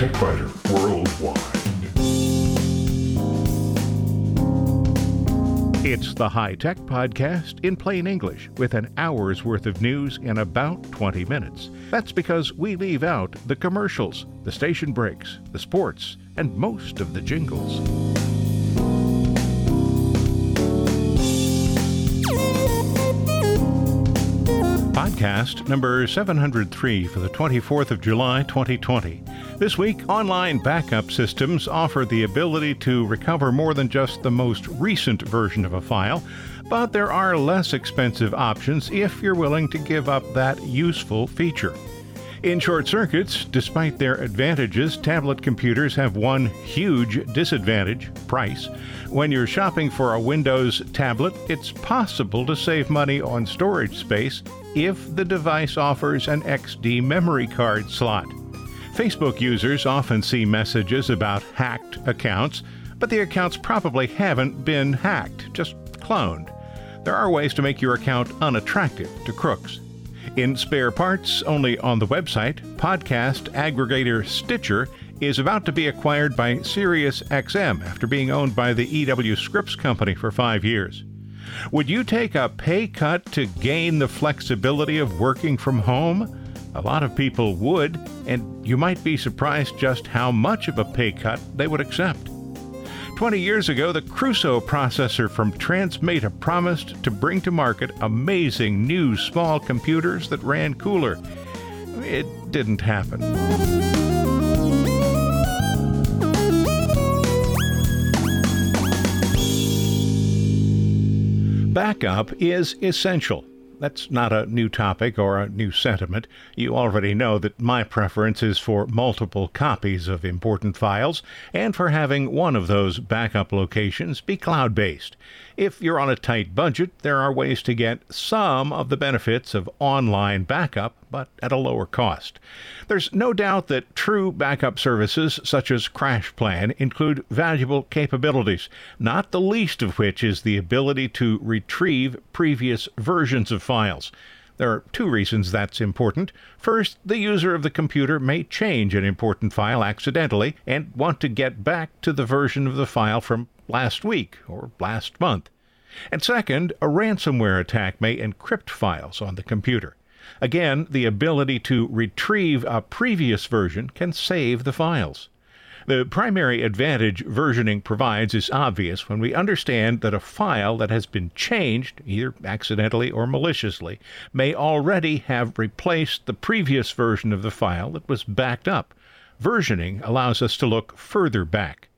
Worldwide. It's the High Tech Podcast in plain English with an hour's worth of news in about 20 minutes. That's because we leave out the commercials, the station breaks, the sports, and most of the jingles. Podcast number 703 for the 24th of July 2020. This week, online backup systems offer the ability to recover more than just the most recent version of a file, but there are less expensive options if you're willing to give up that useful feature. In short circuits, despite their advantages, tablet computers have one huge disadvantage price. When you're shopping for a Windows tablet, it's possible to save money on storage space if the device offers an SD memory card slot. Facebook users often see messages about hacked accounts, but the accounts probably haven't been hacked, just cloned. There are ways to make your account unattractive to crooks. In spare parts, only on the website, podcast aggregator Stitcher is about to be acquired by SiriusXM after being owned by the EW Scripps Company for five years. Would you take a pay cut to gain the flexibility of working from home? A lot of people would, and you might be surprised just how much of a pay cut they would accept. 20 years ago, the Crusoe processor from Transmeta promised to bring to market amazing new small computers that ran cooler. It didn't happen. Backup is essential. That's not a new topic or a new sentiment. You already know that my preference is for multiple copies of important files and for having one of those backup locations be cloud based. If you're on a tight budget, there are ways to get some of the benefits of online backup, but at a lower cost. There's no doubt that true backup services such as CrashPlan include valuable capabilities, not the least of which is the ability to retrieve previous versions of files. There are two reasons that's important. First, the user of the computer may change an important file accidentally and want to get back to the version of the file from last week or last month. And second, a ransomware attack may encrypt files on the computer. Again, the ability to retrieve a previous version can save the files. The primary advantage versioning provides is obvious when we understand that a file that has been changed, either accidentally or maliciously, may already have replaced the previous version of the file that was backed up. Versioning allows us to look further back.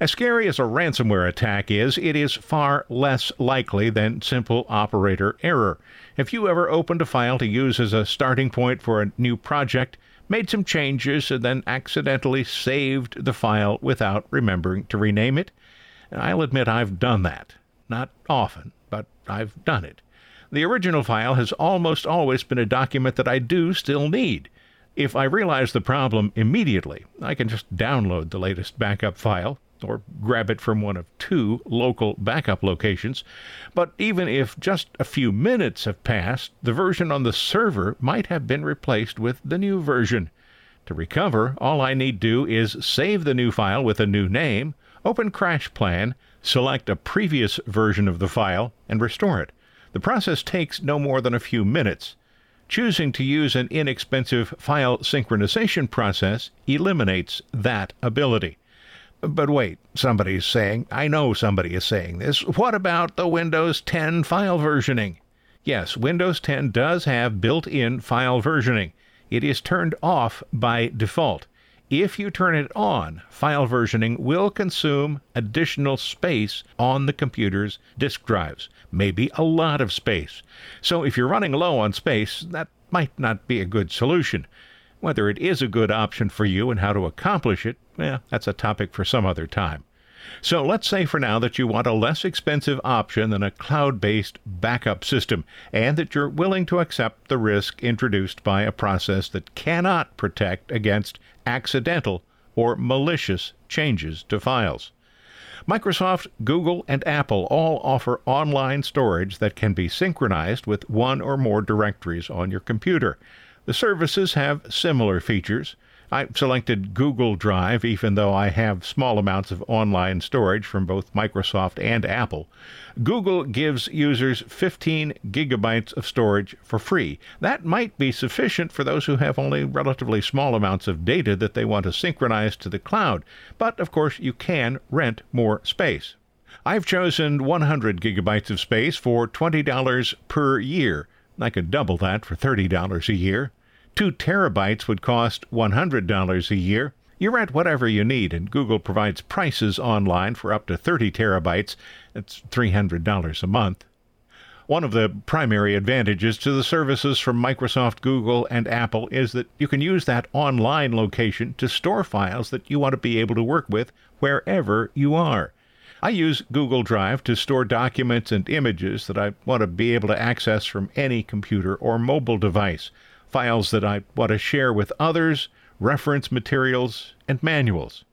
As scary as a ransomware attack is, it is far less likely than simple operator error. If you ever opened a file to use as a starting point for a new project, made some changes, and then accidentally saved the file without remembering to rename it. I'll admit I've done that. Not often, but I've done it. The original file has almost always been a document that I do still need. If I realize the problem immediately, I can just download the latest backup file, or grab it from one of two local backup locations. But even if just a few minutes have passed, the version on the server might have been replaced with the new version. To recover, all I need do is save the new file with a new name, open CrashPlan, select a previous version of the file, and restore it. The process takes no more than a few minutes. Choosing to use an inexpensive file synchronization process eliminates that ability. But wait, somebody's saying, I know somebody is saying this. What about the Windows 10 file versioning? Yes, Windows 10 does have built in file versioning. It is turned off by default. If you turn it on, file versioning will consume additional space on the computer's disk drives, maybe a lot of space. So if you're running low on space, that might not be a good solution. Whether it is a good option for you and how to accomplish it, well, that's a topic for some other time. So let's say for now that you want a less expensive option than a cloud based backup system, and that you're willing to accept the risk introduced by a process that cannot protect against accidental or malicious changes to files. Microsoft, Google, and Apple all offer online storage that can be synchronized with one or more directories on your computer. The services have similar features. I selected Google Drive, even though I have small amounts of online storage from both Microsoft and Apple. Google gives users 15 gigabytes of storage for free. That might be sufficient for those who have only relatively small amounts of data that they want to synchronize to the cloud, but of course you can rent more space. I've chosen 100 gigabytes of space for $20 per year. I could double that for $30 a year. Two terabytes would cost $100 a year. You rent whatever you need, and Google provides prices online for up to 30 terabytes. That's $300 a month. One of the primary advantages to the services from Microsoft, Google, and Apple is that you can use that online location to store files that you want to be able to work with wherever you are. I use Google Drive to store documents and images that I want to be able to access from any computer or mobile device files that I want to share with others, reference materials, and manuals.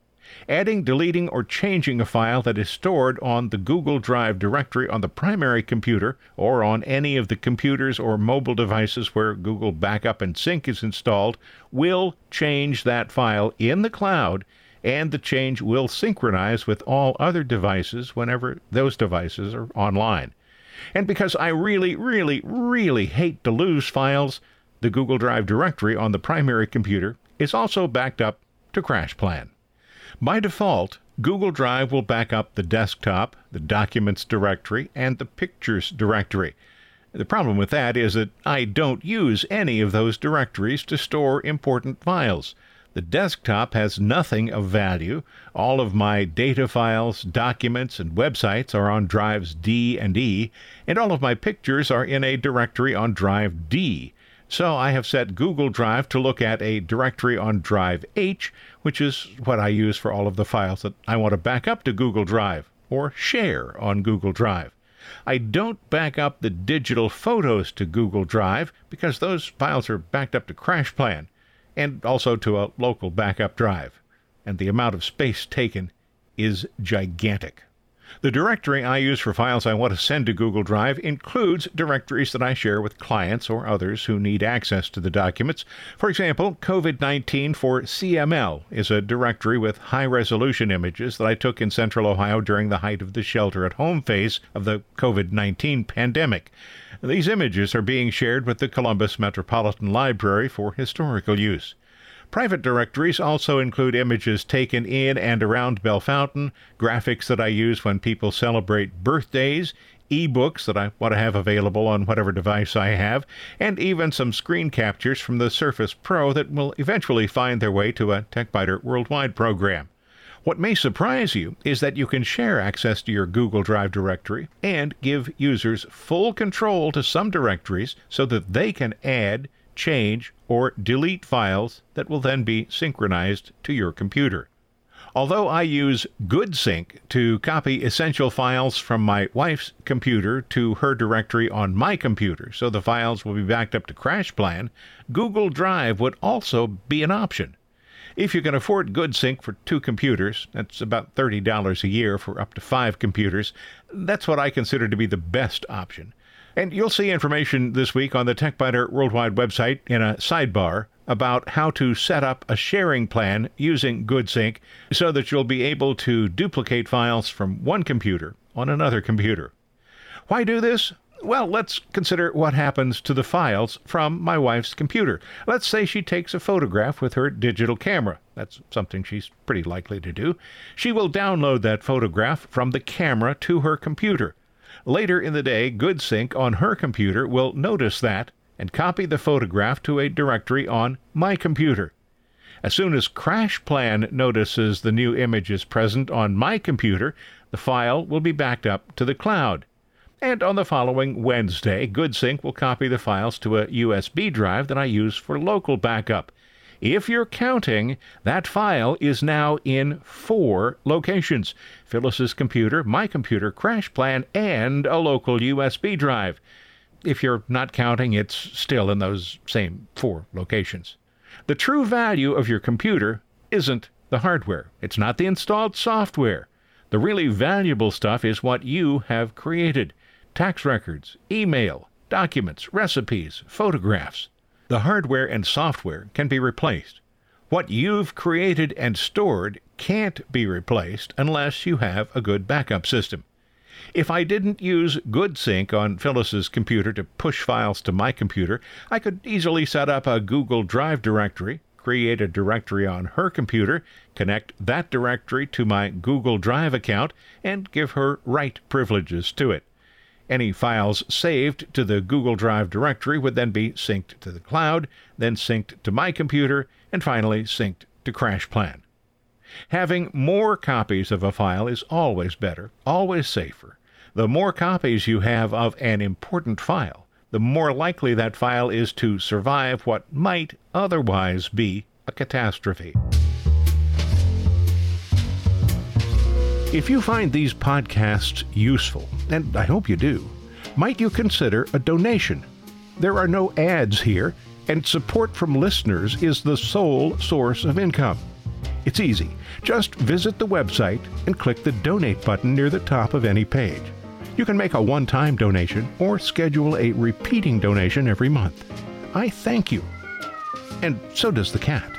Adding, deleting, or changing a file that is stored on the Google Drive directory on the primary computer or on any of the computers or mobile devices where Google Backup and Sync is installed will change that file in the cloud, and the change will synchronize with all other devices whenever those devices are online. And because I really, really, really hate to lose files, the Google Drive directory on the primary computer is also backed up to CrashPlan. By default, Google Drive will back up the desktop, the Documents directory, and the Pictures directory. The problem with that is that I don't use any of those directories to store important files. The desktop has nothing of value. All of my data files, documents, and websites are on drives D and E, and all of my pictures are in a directory on drive D. So I have set Google Drive to look at a directory on Drive H, which is what I use for all of the files that I want to back up to Google Drive or share on Google Drive. I don't back up the digital photos to Google Drive because those files are backed up to CrashPlan and also to a local backup drive, and the amount of space taken is gigantic. The directory I use for files I want to send to Google Drive includes directories that I share with clients or others who need access to the documents. For example, COVID 19 for CML is a directory with high resolution images that I took in central Ohio during the height of the shelter at home phase of the COVID 19 pandemic. These images are being shared with the Columbus Metropolitan Library for historical use. Private directories also include images taken in and around Bellefontaine, graphics that I use when people celebrate birthdays, ebooks that I want to have available on whatever device I have, and even some screen captures from the Surface Pro that will eventually find their way to a TechByter Worldwide program. What may surprise you is that you can share access to your Google Drive directory and give users full control to some directories so that they can add, change, or delete files that will then be synchronized to your computer. Although I use GoodSync to copy essential files from my wife's computer to her directory on my computer so the files will be backed up to CrashPlan, Google Drive would also be an option. If you can afford GoodSync for two computers, that's about $30 a year for up to five computers, that's what I consider to be the best option. And you'll see information this week on the TechByter Worldwide website in a sidebar about how to set up a sharing plan using GoodSync so that you'll be able to duplicate files from one computer on another computer. Why do this? Well, let's consider what happens to the files from my wife's computer. Let's say she takes a photograph with her digital camera. That's something she's pretty likely to do. She will download that photograph from the camera to her computer. Later in the day, GoodSync on her computer will notice that and copy the photograph to a directory on my computer. As soon as CrashPlan notices the new image is present on my computer, the file will be backed up to the cloud. And on the following Wednesday, GoodSync will copy the files to a USB drive that I use for local backup. If you're counting, that file is now in four locations Phyllis's computer, my computer, CrashPlan, and a local USB drive. If you're not counting, it's still in those same four locations. The true value of your computer isn't the hardware, it's not the installed software. The really valuable stuff is what you have created tax records, email, documents, recipes, photographs. The hardware and software can be replaced. What you've created and stored can't be replaced unless you have a good backup system. If I didn't use GoodSync on Phyllis's computer to push files to my computer, I could easily set up a Google Drive directory, create a directory on her computer, connect that directory to my Google Drive account, and give her write privileges to it. Any files saved to the Google Drive directory would then be synced to the cloud, then synced to my computer, and finally synced to CrashPlan. Having more copies of a file is always better, always safer. The more copies you have of an important file, the more likely that file is to survive what might otherwise be a catastrophe. If you find these podcasts useful, and I hope you do, might you consider a donation? There are no ads here, and support from listeners is the sole source of income. It's easy. Just visit the website and click the donate button near the top of any page. You can make a one time donation or schedule a repeating donation every month. I thank you. And so does the cat.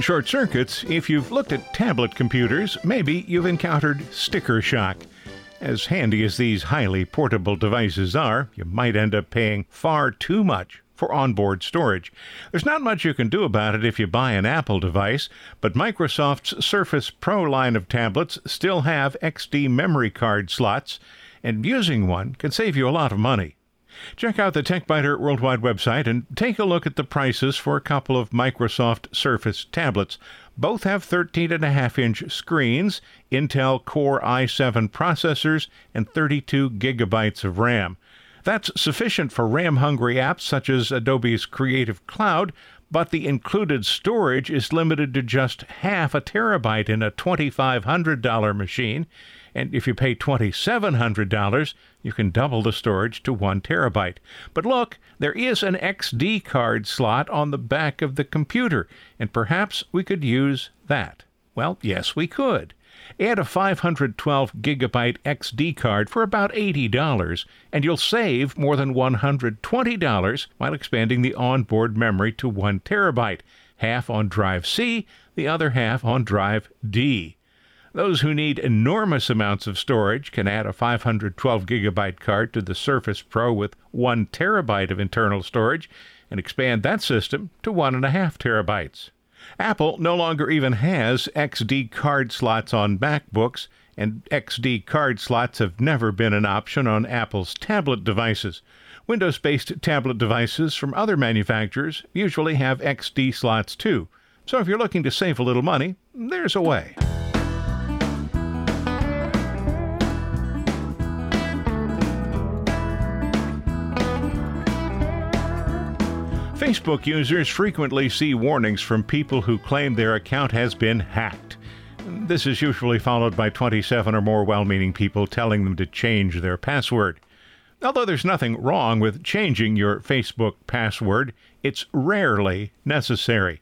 Short circuits, if you've looked at tablet computers, maybe you've encountered sticker shock. As handy as these highly portable devices are, you might end up paying far too much for onboard storage. There's not much you can do about it if you buy an Apple device, but Microsoft's Surface Pro line of tablets still have SD memory card slots, and using one can save you a lot of money. Check out the TechByter Worldwide website and take a look at the prices for a couple of Microsoft Surface tablets. Both have 13.5 inch screens, Intel Core i7 processors, and 32 gigabytes of RAM. That's sufficient for RAM hungry apps such as Adobe's Creative Cloud, but the included storage is limited to just half a terabyte in a $2,500 machine and if you pay $2,700, you can double the storage to 1 terabyte. But look, there is an SD card slot on the back of the computer, and perhaps we could use that. Well, yes, we could. Add a 512 gigabyte SD card for about $80, and you'll save more than $120 while expanding the onboard memory to 1 terabyte, half on drive C, the other half on drive D. Those who need enormous amounts of storage can add a 512 gigabyte card to the Surface Pro with 1 terabyte of internal storage and expand that system to 1.5 terabytes. Apple no longer even has SD card slots on MacBooks, and SD card slots have never been an option on Apple's tablet devices. Windows based tablet devices from other manufacturers usually have SD slots too. So if you're looking to save a little money, there's a way. Facebook users frequently see warnings from people who claim their account has been hacked. This is usually followed by 27 or more well meaning people telling them to change their password. Although there's nothing wrong with changing your Facebook password, it's rarely necessary.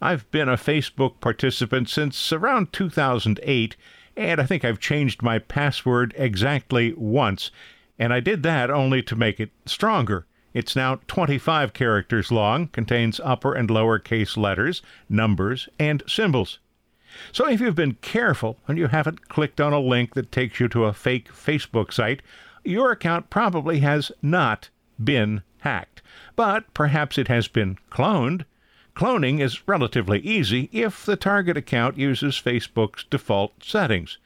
I've been a Facebook participant since around 2008, and I think I've changed my password exactly once, and I did that only to make it stronger. It's now 25 characters long, contains upper and lower case letters, numbers, and symbols. So if you've been careful and you haven't clicked on a link that takes you to a fake Facebook site, your account probably has not been hacked. But perhaps it has been cloned. Cloning is relatively easy if the target account uses Facebook's default settings.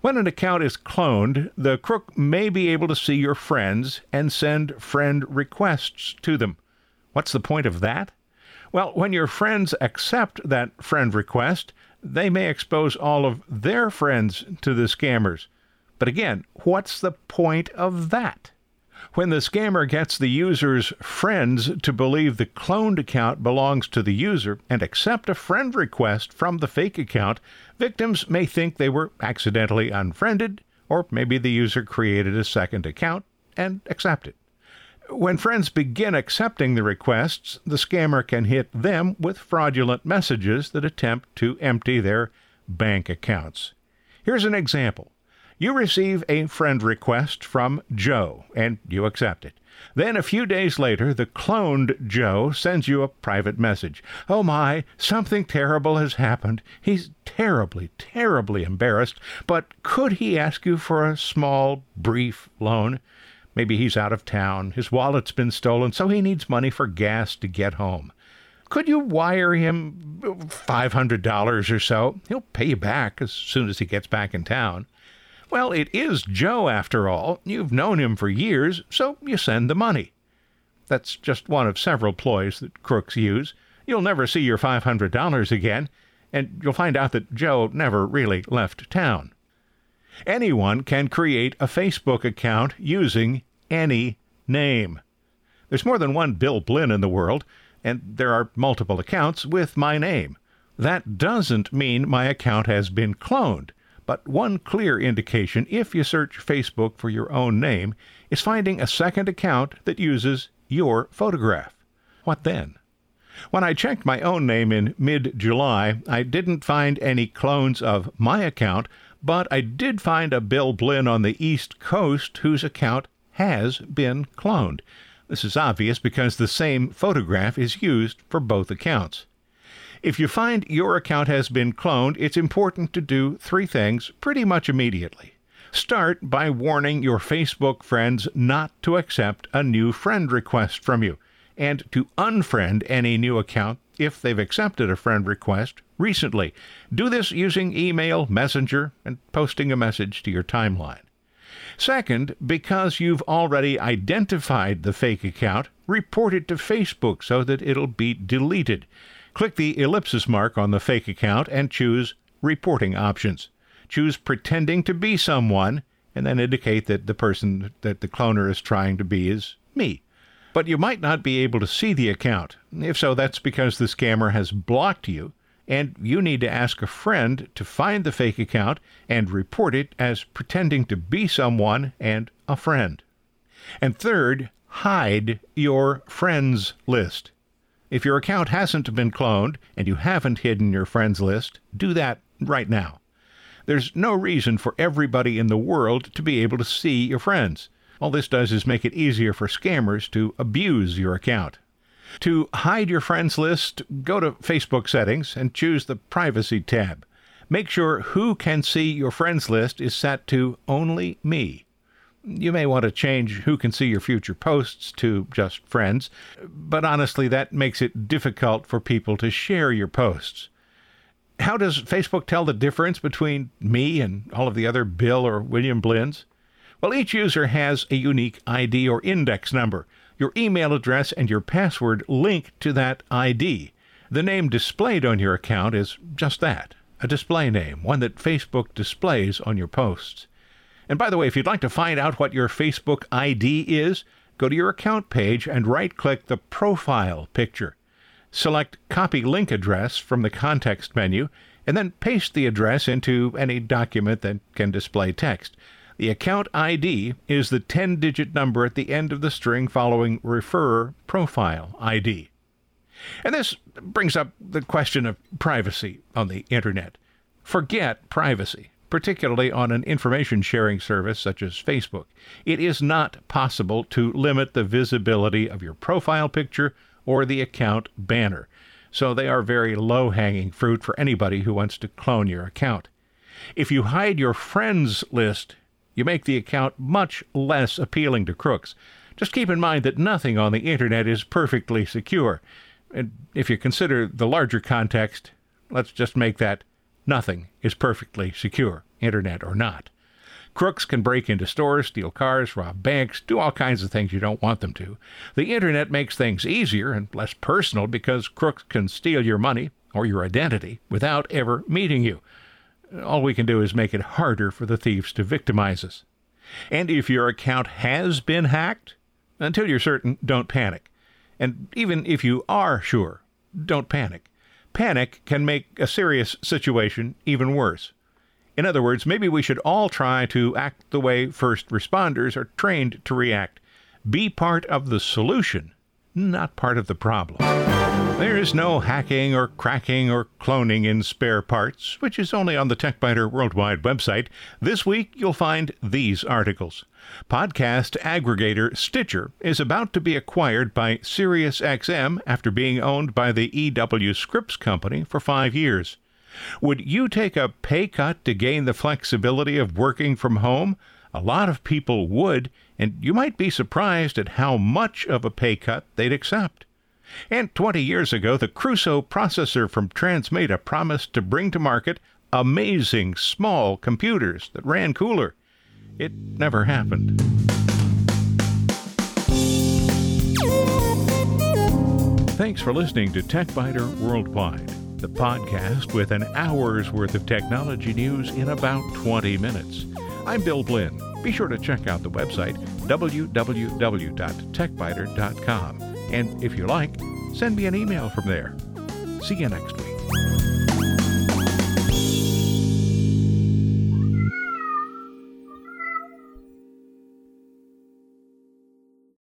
When an account is cloned, the crook may be able to see your friends and send friend requests to them. What's the point of that? Well, when your friends accept that friend request, they may expose all of their friends to the scammers. But again, what's the point of that? When the scammer gets the user's friends to believe the cloned account belongs to the user and accept a friend request from the fake account, victims may think they were accidentally unfriended, or maybe the user created a second account and accepted. When friends begin accepting the requests, the scammer can hit them with fraudulent messages that attempt to empty their bank accounts. Here's an example. You receive a friend request from Joe, and you accept it. Then, a few days later, the cloned Joe sends you a private message. Oh my, something terrible has happened. He's terribly, terribly embarrassed, but could he ask you for a small, brief loan? Maybe he's out of town, his wallet's been stolen, so he needs money for gas to get home. Could you wire him $500 or so? He'll pay you back as soon as he gets back in town. Well, it is Joe, after all. You've known him for years, so you send the money. That's just one of several ploys that crooks use. You'll never see your $500 again, and you'll find out that Joe never really left town. Anyone can create a Facebook account using any name. There's more than one Bill Blinn in the world, and there are multiple accounts with my name. That doesn't mean my account has been cloned. But one clear indication, if you search Facebook for your own name, is finding a second account that uses your photograph. What then? When I checked my own name in mid July, I didn't find any clones of my account, but I did find a Bill Blinn on the East Coast whose account has been cloned. This is obvious because the same photograph is used for both accounts. If you find your account has been cloned, it's important to do three things pretty much immediately. Start by warning your Facebook friends not to accept a new friend request from you and to unfriend any new account if they've accepted a friend request recently. Do this using email, messenger, and posting a message to your timeline. Second, because you've already identified the fake account, report it to Facebook so that it'll be deleted. Click the ellipsis mark on the fake account and choose Reporting Options. Choose Pretending to be someone, and then indicate that the person that the cloner is trying to be is me. But you might not be able to see the account. If so, that's because the scammer has blocked you, and you need to ask a friend to find the fake account and report it as pretending to be someone and a friend. And third, hide your friends list. If your account hasn't been cloned and you haven't hidden your friends list, do that right now. There's no reason for everybody in the world to be able to see your friends. All this does is make it easier for scammers to abuse your account. To hide your friends list, go to Facebook settings and choose the Privacy tab. Make sure who can see your friends list is set to Only Me. You may want to change who can see your future posts to just friends, but honestly, that makes it difficult for people to share your posts. How does Facebook tell the difference between me and all of the other Bill or William Blinns? Well, each user has a unique ID or index number. Your email address and your password link to that ID. The name displayed on your account is just that a display name, one that Facebook displays on your posts. And by the way, if you'd like to find out what your Facebook ID is, go to your account page and right click the profile picture. Select Copy Link Address from the context menu, and then paste the address into any document that can display text. The account ID is the 10 digit number at the end of the string following referrer profile ID. And this brings up the question of privacy on the Internet. Forget privacy particularly on an information sharing service such as Facebook. It is not possible to limit the visibility of your profile picture or the account banner, so they are very low hanging fruit for anybody who wants to clone your account. If you hide your friends list, you make the account much less appealing to crooks. Just keep in mind that nothing on the internet is perfectly secure. And if you consider the larger context, let's just make that Nothing is perfectly secure, internet or not. Crooks can break into stores, steal cars, rob banks, do all kinds of things you don't want them to. The internet makes things easier and less personal because crooks can steal your money or your identity without ever meeting you. All we can do is make it harder for the thieves to victimize us. And if your account has been hacked, until you're certain, don't panic. And even if you are sure, don't panic. Panic can make a serious situation even worse. In other words, maybe we should all try to act the way first responders are trained to react. Be part of the solution, not part of the problem. There is no hacking or cracking or cloning in spare parts, which is only on the TechByter Worldwide website. This week, you'll find these articles. Podcast aggregator Stitcher is about to be acquired by SiriusXM after being owned by the EW Scripps Company for five years. Would you take a pay cut to gain the flexibility of working from home? A lot of people would, and you might be surprised at how much of a pay cut they'd accept. And 20 years ago, the Crusoe processor from Transmeta promised to bring to market amazing small computers that ran cooler. It never happened. Thanks for listening to TechByter Worldwide, the podcast with an hour's worth of technology news in about 20 minutes. I'm Bill Blinn. Be sure to check out the website www.techbyter.com. And if you like, send me an email from there. See you next week.